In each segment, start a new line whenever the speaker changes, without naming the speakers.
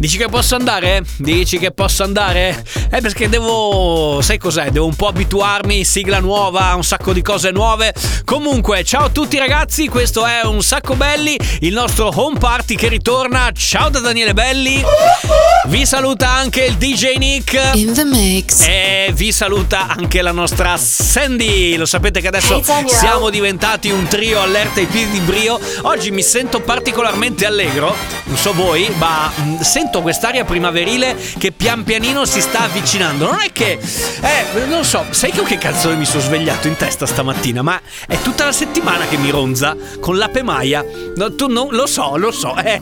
Dici che posso andare? Dici che posso andare? Eh perché devo... sai cos'è? Devo un po' abituarmi, sigla nuova, un sacco di cose nuove. Comunque, ciao a tutti ragazzi, questo è Un Sacco Belli, il nostro home party che ritorna. Ciao da Daniele Belli. Vi saluta anche il DJ Nick.
In the mix.
E vi saluta anche la nostra Sandy. Lo sapete che adesso
Hey,
siamo diventati un trio allerta ai piedi di brio. Oggi mi sento particolarmente allegro. Non so voi, ma mm, sento quest'aria primaverile che pian pianino si sta avvicinando. Non è che. Eh, non so, sai che, che canzone mi sono svegliato in testa stamattina? Ma è tutta la settimana che mi ronza con l'ape Maia. No, tu non lo so, lo so. eh.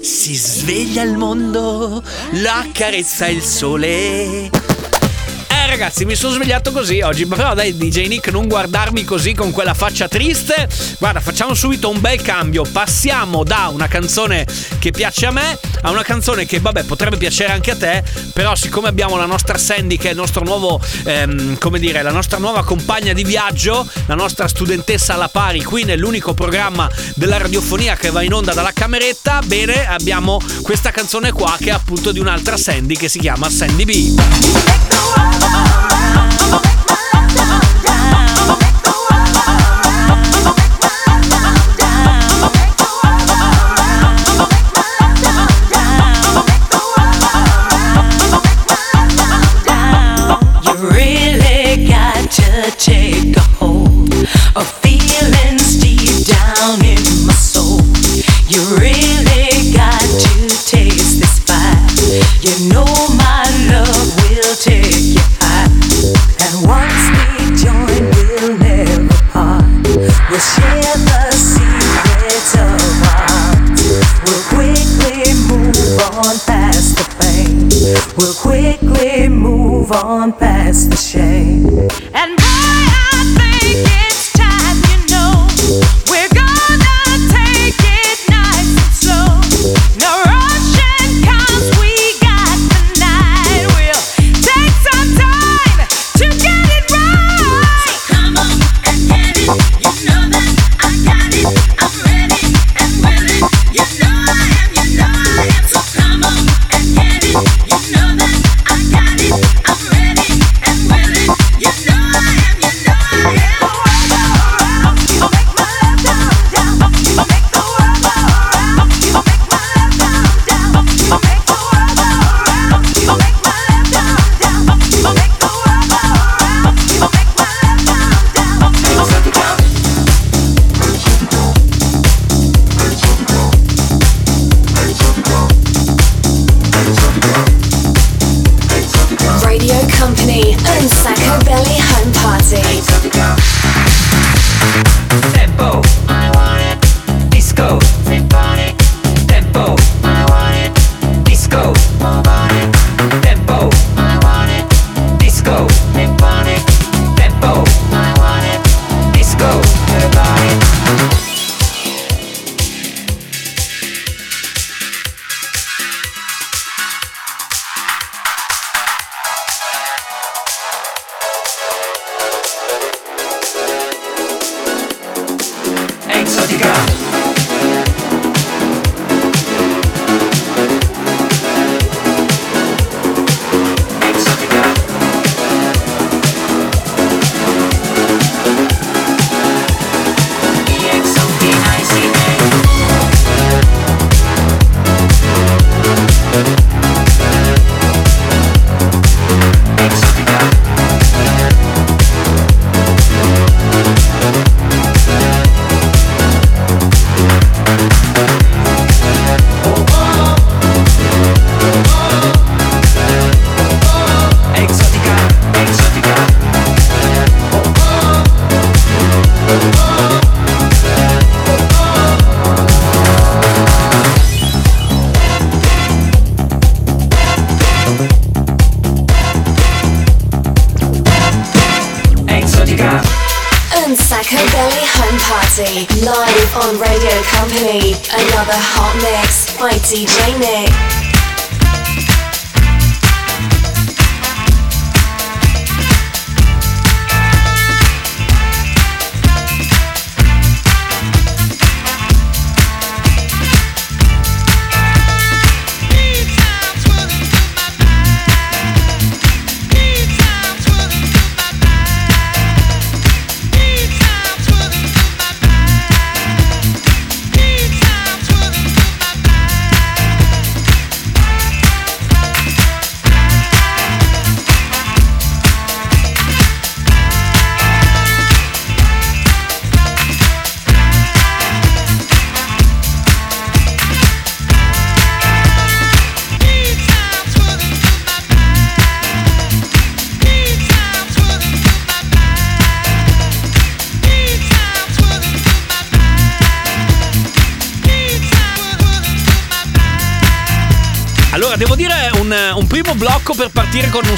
Si sveglia il mondo, la carezza il sole. Eh ragazzi, mi sono svegliato così oggi, però dai DJ Nick non guardarmi così con quella faccia triste. Guarda, facciamo subito un bel cambio. Passiamo da una canzone che piace a me a una canzone che vabbè potrebbe piacere anche a te, però siccome abbiamo la nostra Sandy che è il nostro nuovo, ehm, come dire, la nostra nuova compagna di viaggio, la nostra studentessa alla pari qui nell'unico programma della radiofonia che va in onda dalla cameretta, bene, abbiamo questa canzone qua che è appunto di un'altra Sandy che si chiama Sandy B.
You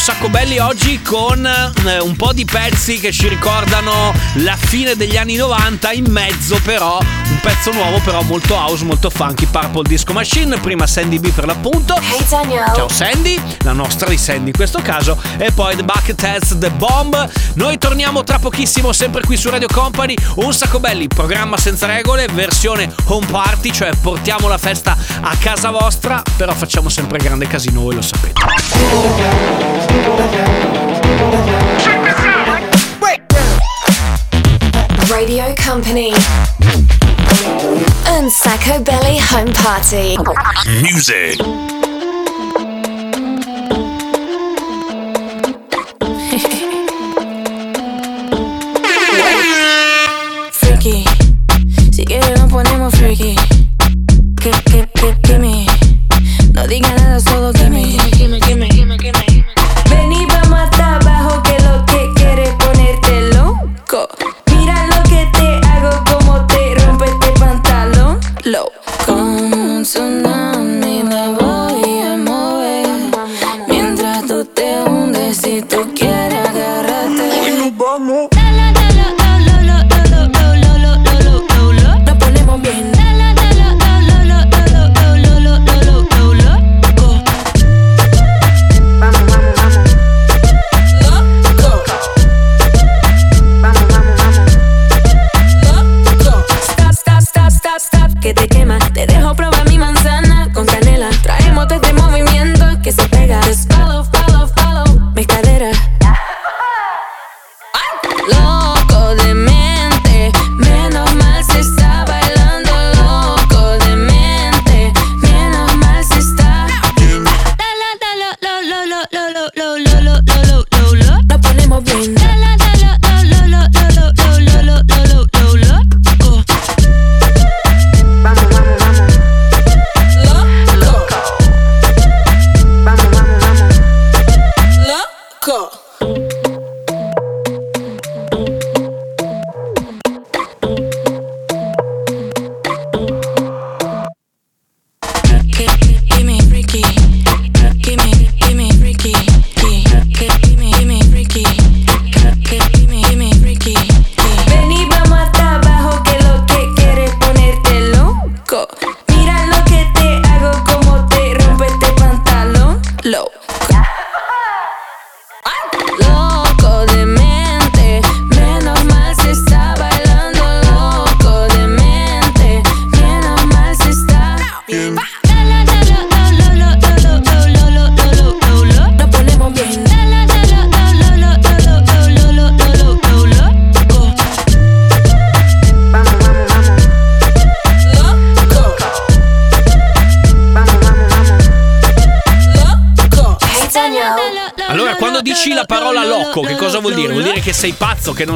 sacco belli oggi con eh, un po' di pezzi che ci ricordano la fine degli anni 90, in mezzo però un pezzo nuovo però molto house, molto funky, Purple Disco Machine, prima Sandy B per l'appunto.
Hey.
Ciao Sandy, la nostra di Sandy in questo caso, e poi The Bucketheads, The Bomb. Noi torniamo tra pochissimo sempre qui su Radio Company, un sacco belli, programma senza regole, versione home party, cioè portiamo la festa a casa vostra, però facciamo sempre grande casino, voi lo sapete.
Radio Company. And Sacco Belly Home Party.
Music.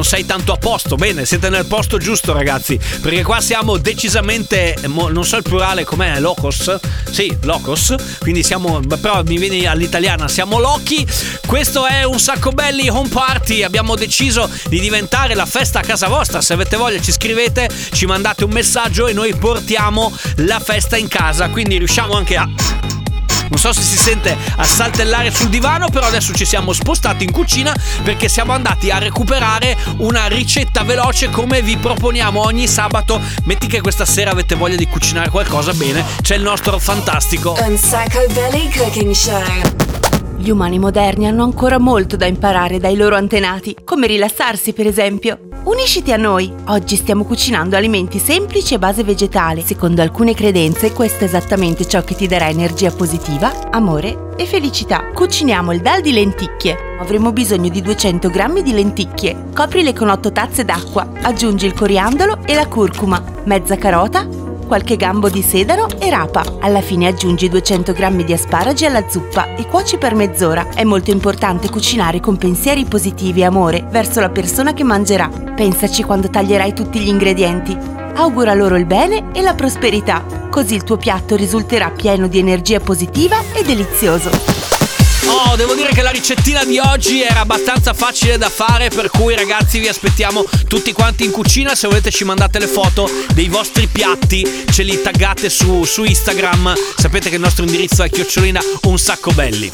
Sei tanto a posto. Bene, siete nel posto giusto, ragazzi. Perché qua siamo decisamente. Non so il plurale com'è, locos? Sì, locos. Quindi siamo. Però mi viene all'italiana, siamo lochi. Questo è un sacco belli home party. Abbiamo deciso di diventare la festa a casa vostra. Se avete voglia, ci scrivete, ci mandate un messaggio e noi portiamo la festa in casa. Quindi riusciamo anche a Non so se si sente a saltellare sul divano, però adesso ci siamo spostati in cucina perché siamo andati a recuperare una ricetta veloce come vi proponiamo ogni sabato. Metti che questa sera avete voglia di cucinare qualcosa bene, c'è il nostro fantastico
Un Sacco Belly Cooking Show.
Gli umani moderni hanno ancora molto da imparare dai loro antenati, come rilassarsi per esempio. Unisciti a noi! Oggi stiamo cucinando alimenti semplici a base vegetale. Secondo alcune credenze questo è esattamente ciò che ti darà energia positiva, amore e felicità. Cuciniamo il dal di lenticchie. Avremo bisogno di 200 g di lenticchie. Coprile con 8 tazze d'acqua. Aggiungi il coriandolo e la curcuma, mezza carota, qualche gambo di sedano e rapa. Alla fine aggiungi 200 g di asparagi alla zuppa e cuoci per mezz'ora. È molto importante cucinare con pensieri positivi e amore verso la persona che mangerà. Pensaci quando taglierai tutti gli ingredienti. Augura loro il bene e la prosperità, così il tuo piatto risulterà pieno di energia positiva e delizioso.
Devo dire che la ricettina di oggi era abbastanza facile da fare, per cui ragazzi vi aspettiamo tutti quanti in cucina. Se volete ci mandate le foto dei vostri piatti, ce li taggate su, su Instagram. Sapete che il nostro indirizzo è chiocciolina un sacco belli.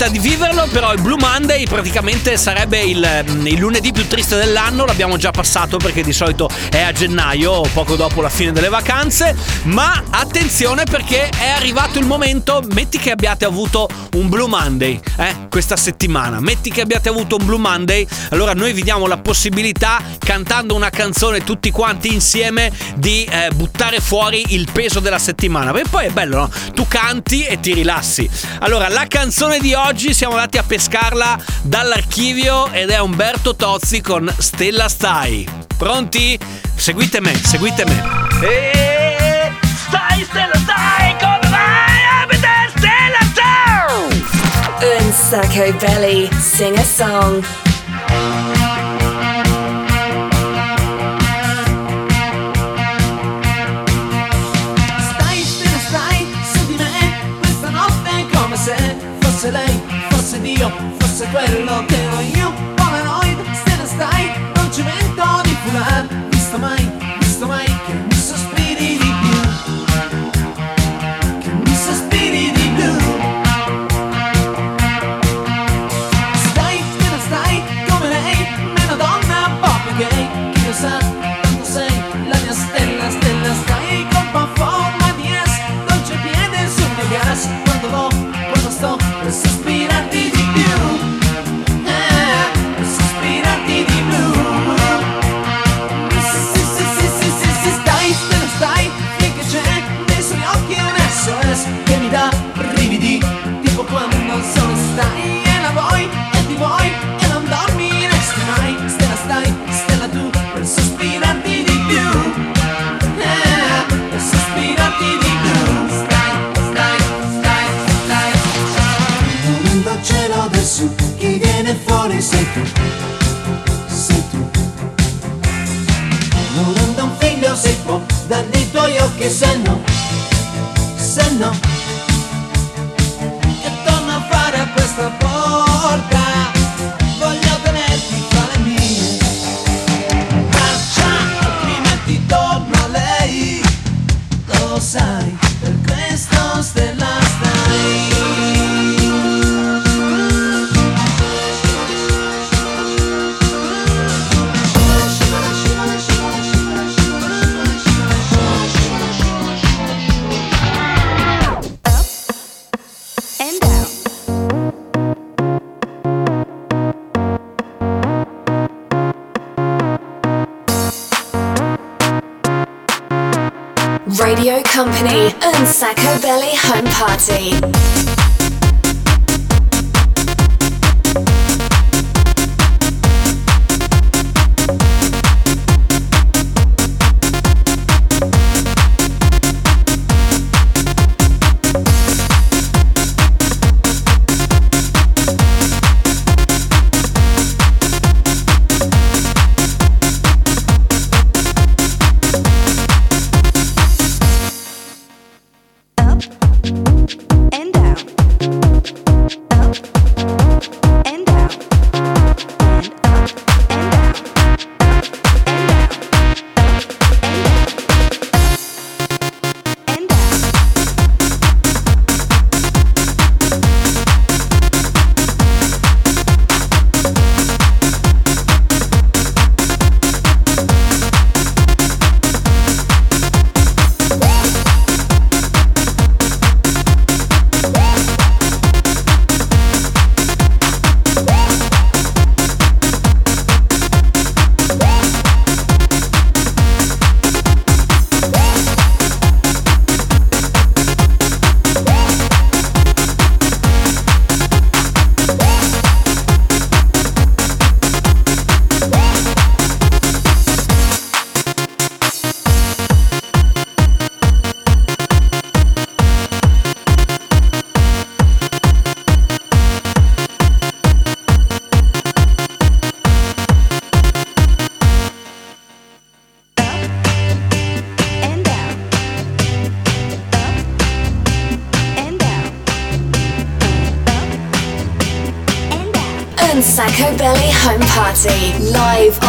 Se vi capita di viverlo, però il Blue Monday praticamente sarebbe il, mm, il lunedì più triste dell'anno, l'abbiamo già passato perché di solito è a gennaio, poco dopo la fine delle vacanze, ma attenzione perché è arrivato il momento, metti che abbiate avuto un Blue Monday, eh, questa settimana, metti che abbiate avuto un Blue Monday, allora noi vi diamo la possibilità, cantando una canzone tutti quanti insieme, di eh, buttare fuori il peso della settimana, perché poi è bello, no? Tu canti e ti rilassi. Allora, la canzone di oggi siamo andati a pescarla dall'archivio ed è Umberto Tozzi con Stella Stai. Pronti? Seguite me, seguite me. E stai, Stella Stai, come vai? Abita Stella Stai!
Un sacco belly, sing a song.
Stai, stella, stai su di me Questa notte come se fosse lei Dio, fosse quello che ero
Party.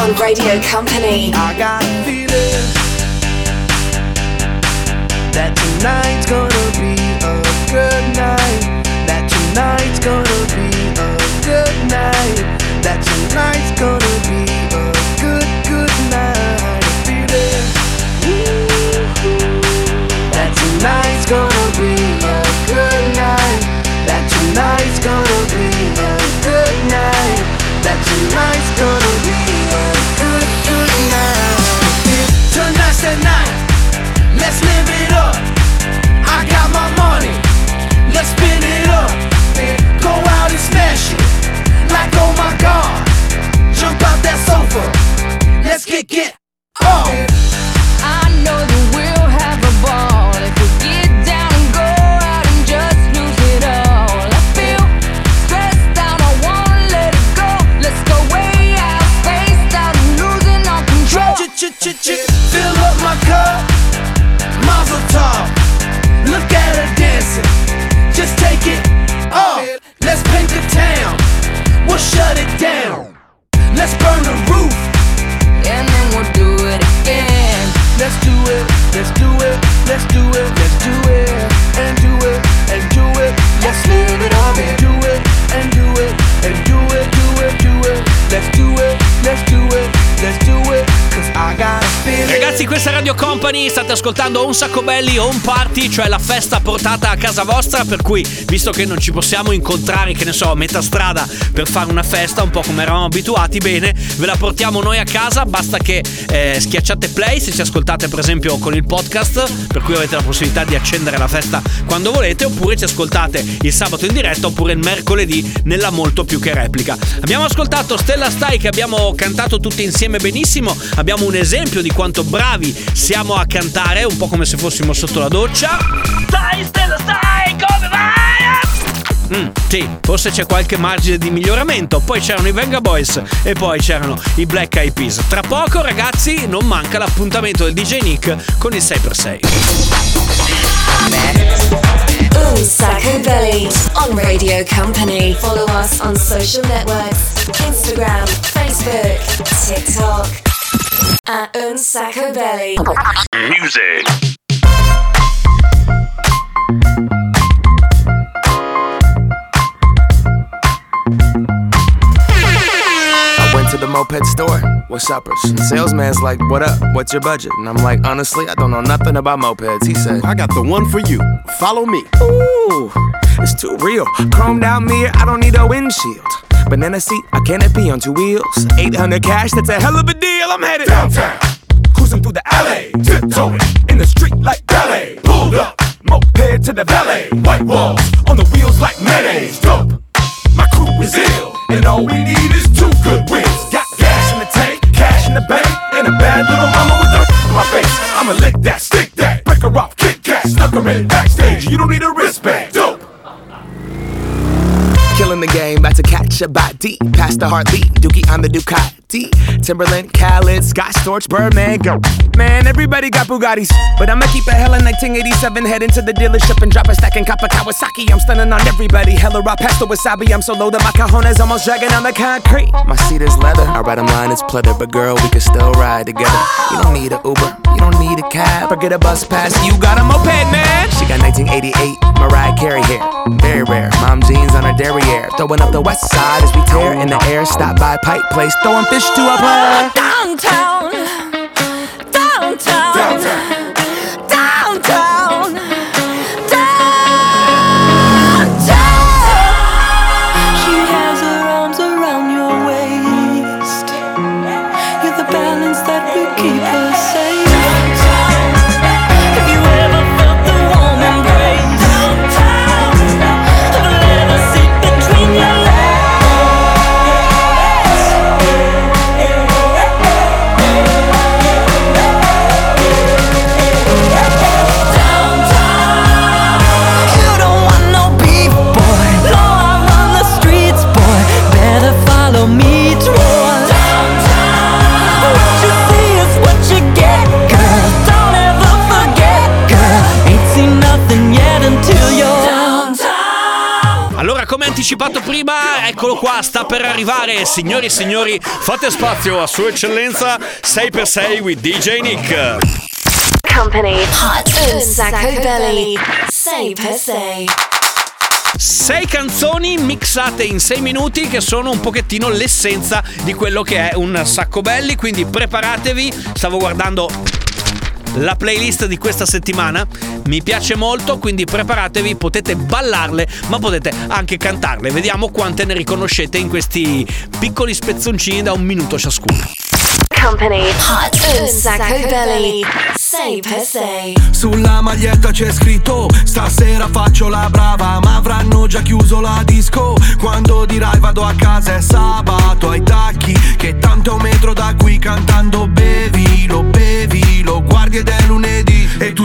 on Radio Company.
I got a feeling that tonight's gonna be a good night. That
tonight's gonna be a good night. That tonight's ascoltando Un Sacco Belli Home Party, cioè la festa portata a casa vostra, per cui visto che non ci possiamo incontrare, che ne so, a metà strada per fare una festa, un po' come eravamo abituati, bene, ve la portiamo noi a casa, basta che eh, schiacciate play se ci ascoltate per esempio con il podcast, per cui avete la possibilità di accendere la festa quando volete, oppure ci ascoltate il sabato in diretta oppure il mercoledì nella molto più che replica. Abbiamo ascoltato Stella Stai che abbiamo cantato tutti insieme benissimo, abbiamo un esempio di quanto bravi siamo a cantare, un po' come se fossimo sotto la doccia. Stai Stella Stai, come vai? Mm, sì, forse c'è qualche margine di miglioramento. Poi c'erano i Venga Boys e poi c'erano i Black Eyed Peas. Tra poco, ragazzi, non manca l'appuntamento del DJ Nick con il 6x6.
Un Sacco Belly on Radio Company. Follow us on social networks Instagram, Facebook, TikTok. At Un Sacco Belly.
Music.
Moped store. What's uppers? And the salesman's like, What up? What's your budget? And I'm like, Honestly, I don't know nothing about mopeds. He said,
I got the one for you. Follow me.
Ooh, it's too real. Chromed out mirror, I don't need a windshield. Banana seat, a canopy on two wheels. 800 cash, that's a hell of a deal. I'm headed
Downtown, cruising through the alley, tiptoeing in the street like ballet. Pulled up, moped to the valet. White walls on the wheels like mayonnaise. Dope, my crew is ill, and all we need cat, in backstage. You don't need a wristband. Dope.
Killing the game, about to catch a body. Past the Hartley, Dookie on the Ducati. Timberland, Khaled, Scott Storch, Birdman, go. Man, everybody got Bugattis. But I'ma keep a hella 1987, head into the dealership and drop a stack and cop a Kawasaki. I'm stunning on everybody. Hella raw pasta wasabi. I'm so low that my cajones almost dragging on the concrete. My seat is leather. I ride 'em line, it's pleather. But girl, we can still ride together. You don't need a Uber, you don't need a cab. Forget a bus pass, you got a moped, man. She got 1988 Mariah Carey hair. Very rare. Mom jeans on her derriere. Throwing up the west side as we tear in the air. Stop by Pipe Place, throwing fish to a player.
Downtown, downtown,
sta per arrivare. Signori e signori, fate spazio a Sua Eccellenza 6x6 with DJ Nick.
Company. Hot. Un Sacco Belly. Say per se.
Sei canzoni mixate in sei minuti che sono un pochettino l'essenza di quello che è un sacco belli, quindi preparatevi. Stavo guardando la playlist di questa settimana, mi piace molto, quindi preparatevi, potete ballarle, ma potete anche cantarle. Vediamo quante ne riconoscete in questi piccoli spezzoncini da un minuto ciascuno.
Company. Hot. Un Sacco Belly. Say per se.
Sulla maglietta c'è scritto Stasera faccio la brava Ma avranno già chiuso la disco Quando dirai vado a casa è sabato Ai tacchi Che tanto è un metro da qui Cantando bevi,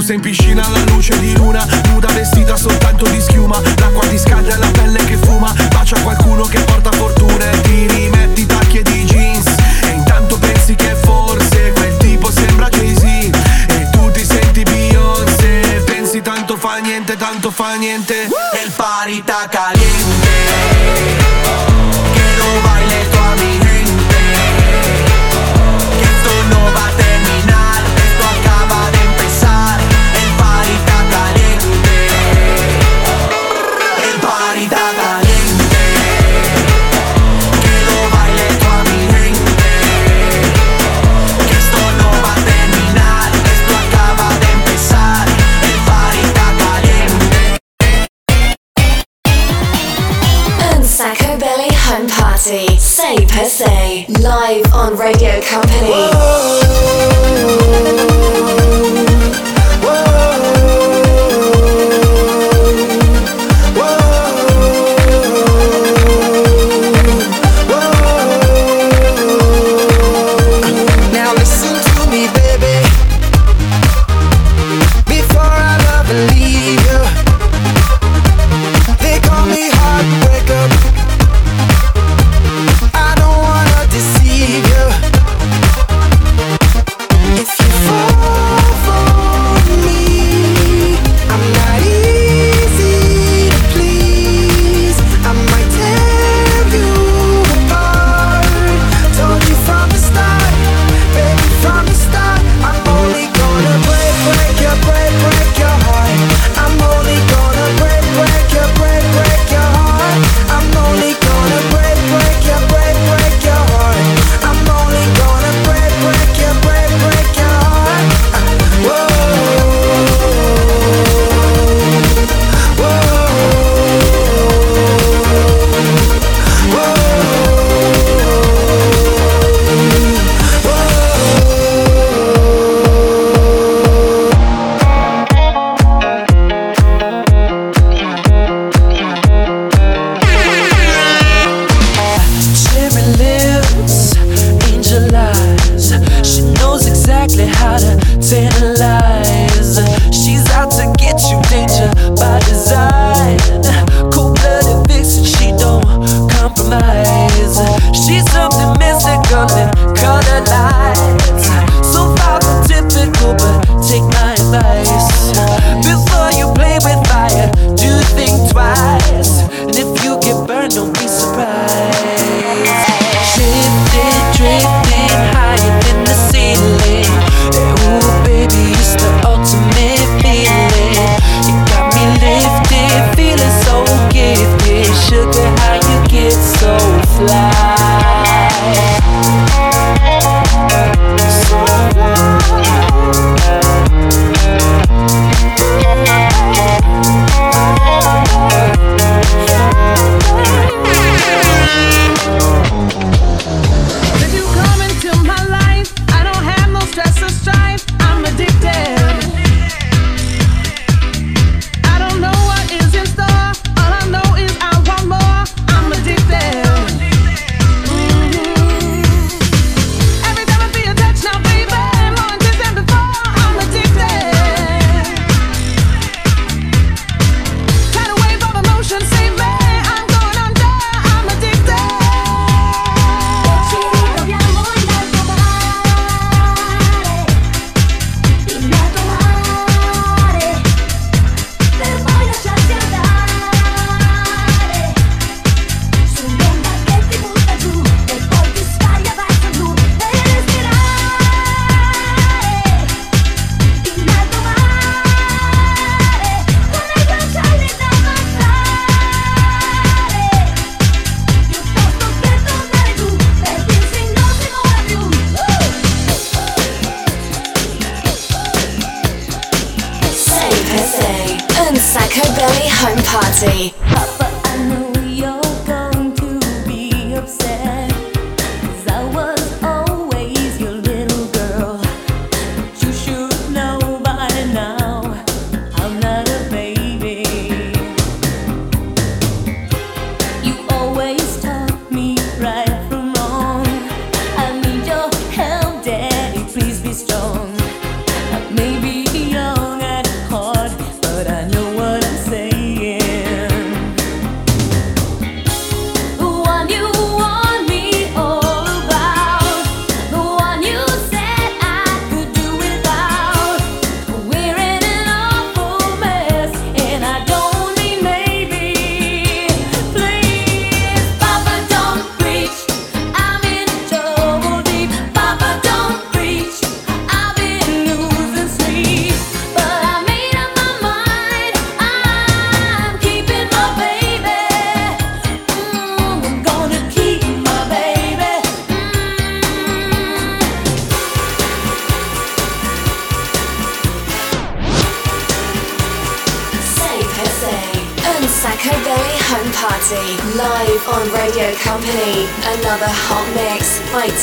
E sei in piscina alla luce di luna Nuda vestita soltanto di schiuma. L'acqua ti scalda e la pelle che fuma Bacia qualcuno che porta fortuna E ti rimetti tacchi e di jeans. E intanto pensi che forse Quel tipo sembra Jay-Z. E tu ti senti Beyoncé. Pensi tanto fa niente, tanto fa niente. El party está caliente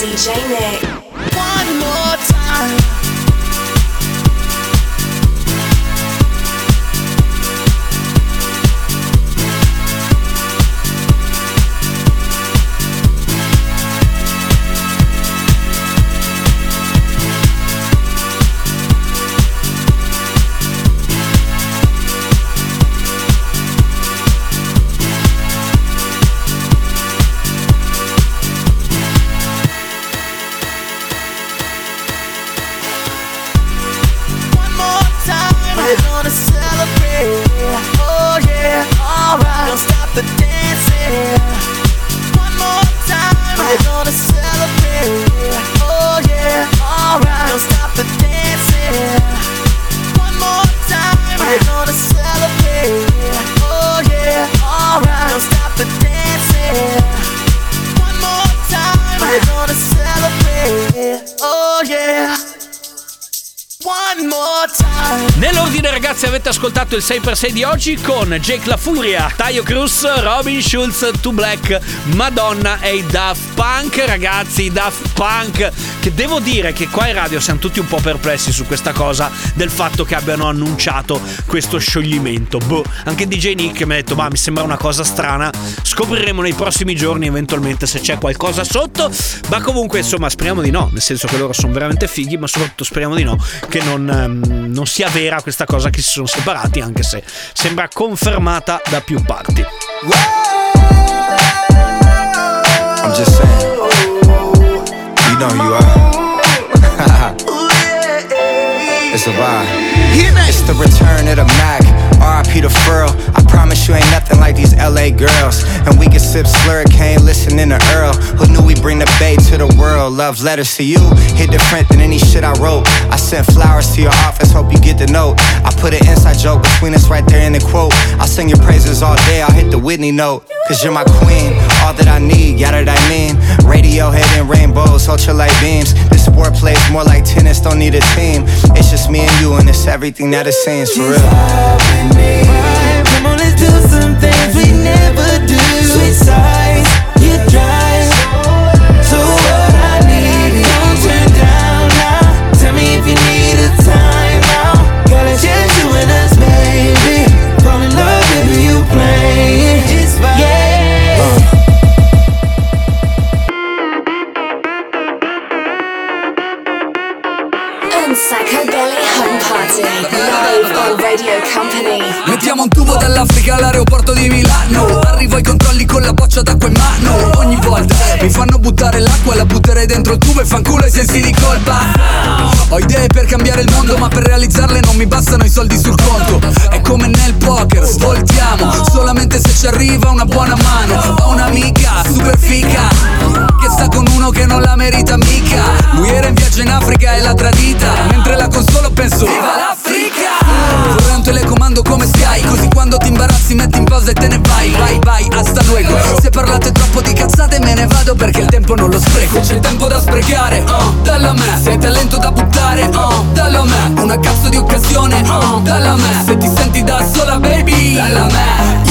mix
Ragazzi avete ascoltato il 6x6 di oggi con Jake La Furia, Taio Cruz, Robin Schulz, Two Black, Madonna e i Daft Punk ragazzi, i Daft Punk che devo dire che qua in radio siamo tutti un po' perplessi su questa cosa del fatto che abbiano annunciato questo scioglimento. Boh, anche DJ Nick mi ha detto ma mi sembra una cosa strana, scopriremo nei prossimi giorni eventualmente se c'è qualcosa sotto, ma comunque insomma speriamo di no, nel senso che loro sono veramente fighi, ma soprattutto speriamo di no che non, ehm, non sia vera questa cosa che si sono separati, anche se sembra confermata da più parti.
I'm just saying. You know you are. It's a vibe. It's the return of the Mac. RIP the Furl. I promise you ain't nothing like these LA girls. And we can sip slurricane, listening to Earl. Who knew we bring the bay to the world? Love letters to you hit different than any shit I wrote. I sent flowers to your office, hope you get the note. I put an inside joke between us right there in the quote. I'll sing your praises all day, I'll hit the Whitney note. Cause you're my queen, all that I need, yada that I mean. Radiohead and rainbows, ultralight beams. This more like tennis, don't need a team. It's just me and you, and it's everything that it seems for real.
Come on, let's do some things we never do. Sides,
Company.
Mettiamo un tubo dall'Africa all'aeroporto di Milano. Arrivo ai controlli con la boccia d'acqua in mano. Ogni volta mi fanno buttare l'acqua La butterei dentro il tubo e fanculo i sensi di colpa. Ho idee per cambiare il mondo Ma per realizzarle non mi bastano i soldi sul conto. È come nel poker, svoltiamo. Solamente se ci arriva una buona mano. Ho un'amica super fica Che sta con uno che non la merita mica. Lui era in viaggio in Africa e l'ha tradita. Mentre la consolo penso Viva l'Africa! Vorrei un telecomando come Sky Così quando ti imbarazzi metti in pausa e te ne vai. Vai vai, hasta luego. Se parlate troppo di cazzate me ne vado perché il tempo non lo spreco. C'è tempo da sprecare, uh, dallo a me. Se hai talento da buttare, uh, dallo a me. Una cazzo di occasione, uh, dallo a me. Se ti senti da sola baby, dallo a me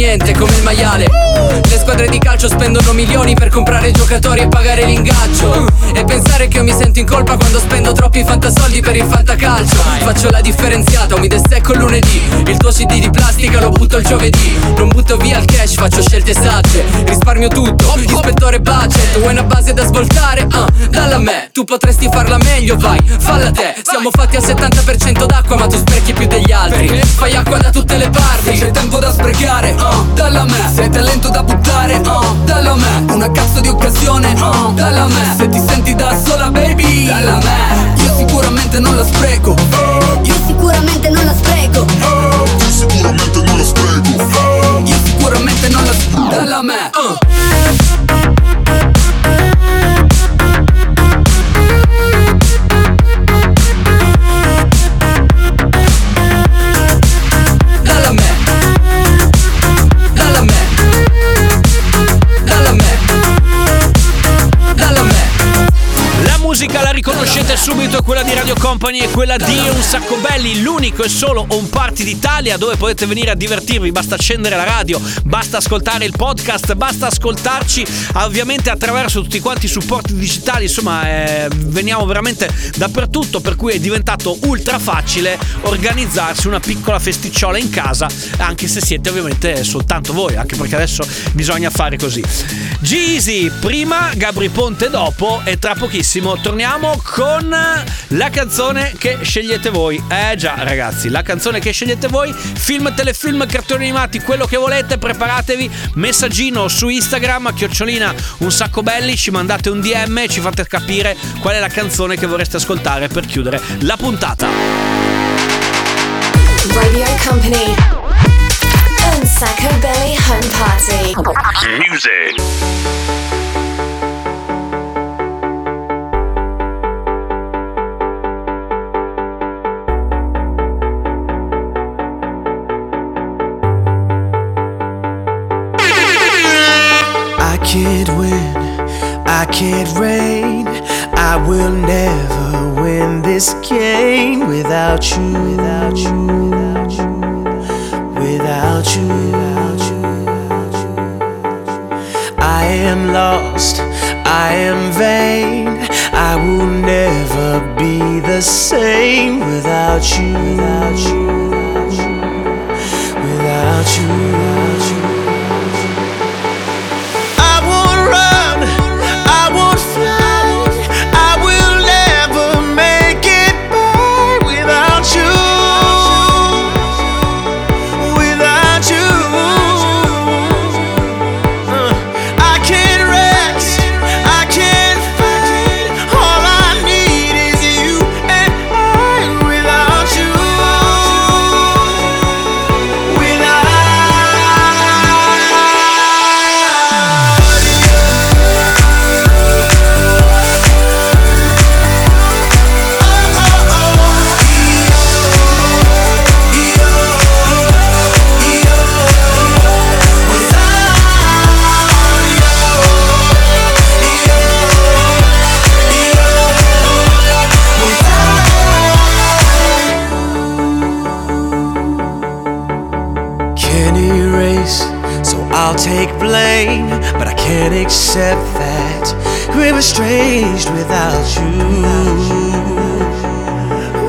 niente come il maiale. Le squadre di calcio spendono milioni per comprare giocatori e pagare l'ingaggio. E pensare che io mi sento in colpa quando spendo troppi fantasoldi per il fantacalcio. Faccio la differenziata, mi destecco il lunedì. Il tuo CD di plastica lo butto il giovedì. Non butto via il cash, faccio scelte sagge. Risparmio tutto, ispettore budget. Vuoi una base da svoltare? Ah, dalla me. Tu potresti farla meglio, vai, falla te. Siamo fatti al 70% d'acqua ma tu sprechi più degli altri. Fai acqua da tutte le parti. C'è tempo da sprecare, ah, dalla me. Se hai talento da buttare, fare, oh, dalla me. Una cazzo di occasione, oh, dalla me. Se ti senti da sola, baby, dalla me. Io sicuramente non la spreco. Io sicuramente non la spreco.
Io sicuramente non la spreco.
Io sicuramente non la spreco. Dalla me,
uh.
Sub di Radio Company è quella di Un Sacco Belli, l'unico e solo home party d'Italia dove potete venire a divertirvi. Basta accendere la radio, basta ascoltare il podcast, basta ascoltarci ovviamente attraverso tutti quanti i supporti digitali. Insomma, eh, veniamo veramente dappertutto, per cui è diventato ultra facile organizzarsi una piccola festicciola in casa, anche se siete ovviamente soltanto voi, anche perché adesso bisogna fare così. Jeezy, prima, Gabri Ponte dopo e tra pochissimo torniamo con la canzone che scegliete voi. Eh già, ragazzi, la canzone che scegliete voi, film, telefilm, cartoni animati, quello che volete, preparatevi, messaggino su Instagram, chiocciolina un sacco belli, ci mandate un DM e ci fate capire qual è la canzone che vorreste ascoltare per chiudere la puntata.
Radio Company. Un Sacco Belly Home Party.
Music.
Can't win, I can't reign. I will never win this game without you, without you, without you, without you, without you. I am lost, I am vain. I will never be the same without you, without you, without you, without you, without you. Accept that we're estranged without you.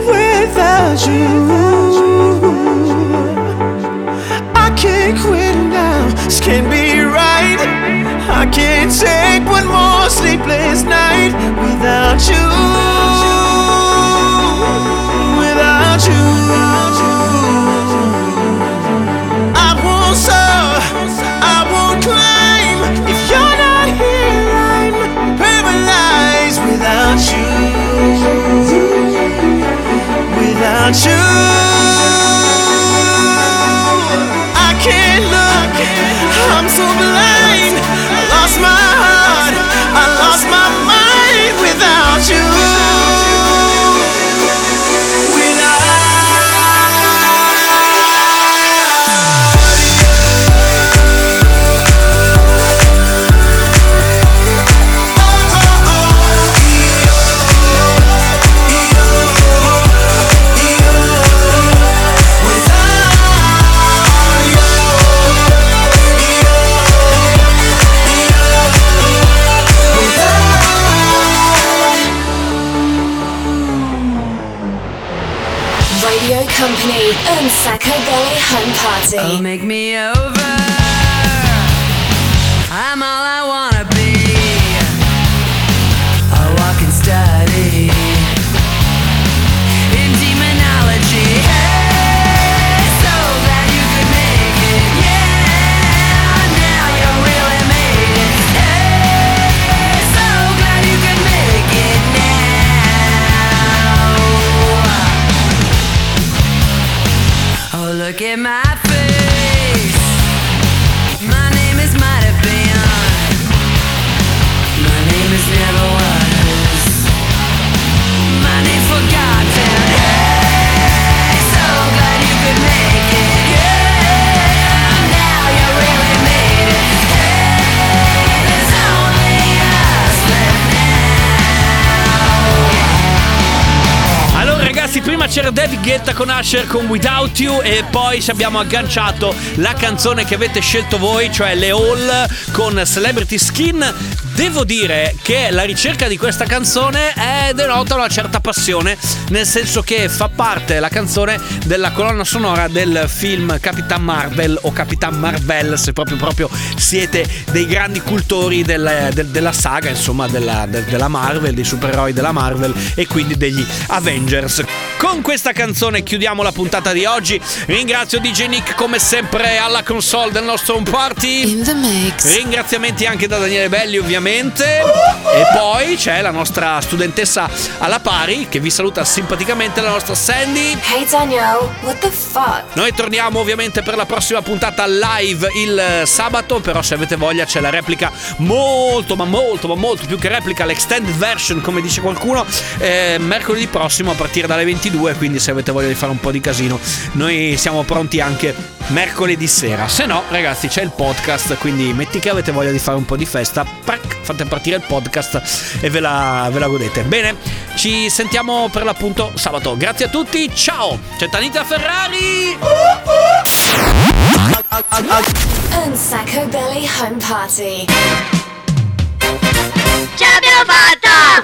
Without you, I can't quit now. This can't be right. I can't take one more sleepless night without you. Without you, I can't look. I'm so blind.
Belly Home Party.
Oh, make me over.
C'era David Guetta con Asher con Without You e poi ci abbiamo agganciato la canzone che avete scelto voi, cioè Le All con Celebrity Skin. Devo dire che la ricerca di questa canzone è denota una certa passione, nel senso che fa parte la canzone della colonna sonora del film Capitan Marvel o Capitan Marvel, se proprio, proprio siete dei grandi cultori del- del- della saga, insomma, della, del- della Marvel, dei supereroi della Marvel e quindi degli Avengers. Con questa canzone chiudiamo la puntata di oggi. Ringrazio DJ Nick come sempre alla console del nostro home party.
In the mix.
Ringraziamenti anche da Daniele Belli ovviamente. E poi c'è la nostra studentessa alla pari che vi saluta simpaticamente, la nostra Sandy.
Hey Danielle, what the fuck?
Noi torniamo ovviamente per la prossima puntata live il sabato, però se avete voglia c'è la replica molto ma molto ma molto più che replica, l'extended version come dice qualcuno, eh, mercoledì prossimo a partire dalle 22, quindi se avete voglia di fare un po' di casino noi siamo pronti anche mercoledì sera. Se no ragazzi c'è il podcast, quindi metti che avete voglia di fare un po' di festa, prac, fate partire il podcast e ve la, ve la godete. Bene, ci sentiamo per l'appunto sabato. Grazie a tutti, ciao! C'è Tanita Ferrari!
Un Sacco Belly Home Party.
Ce l'abbiamo fatta!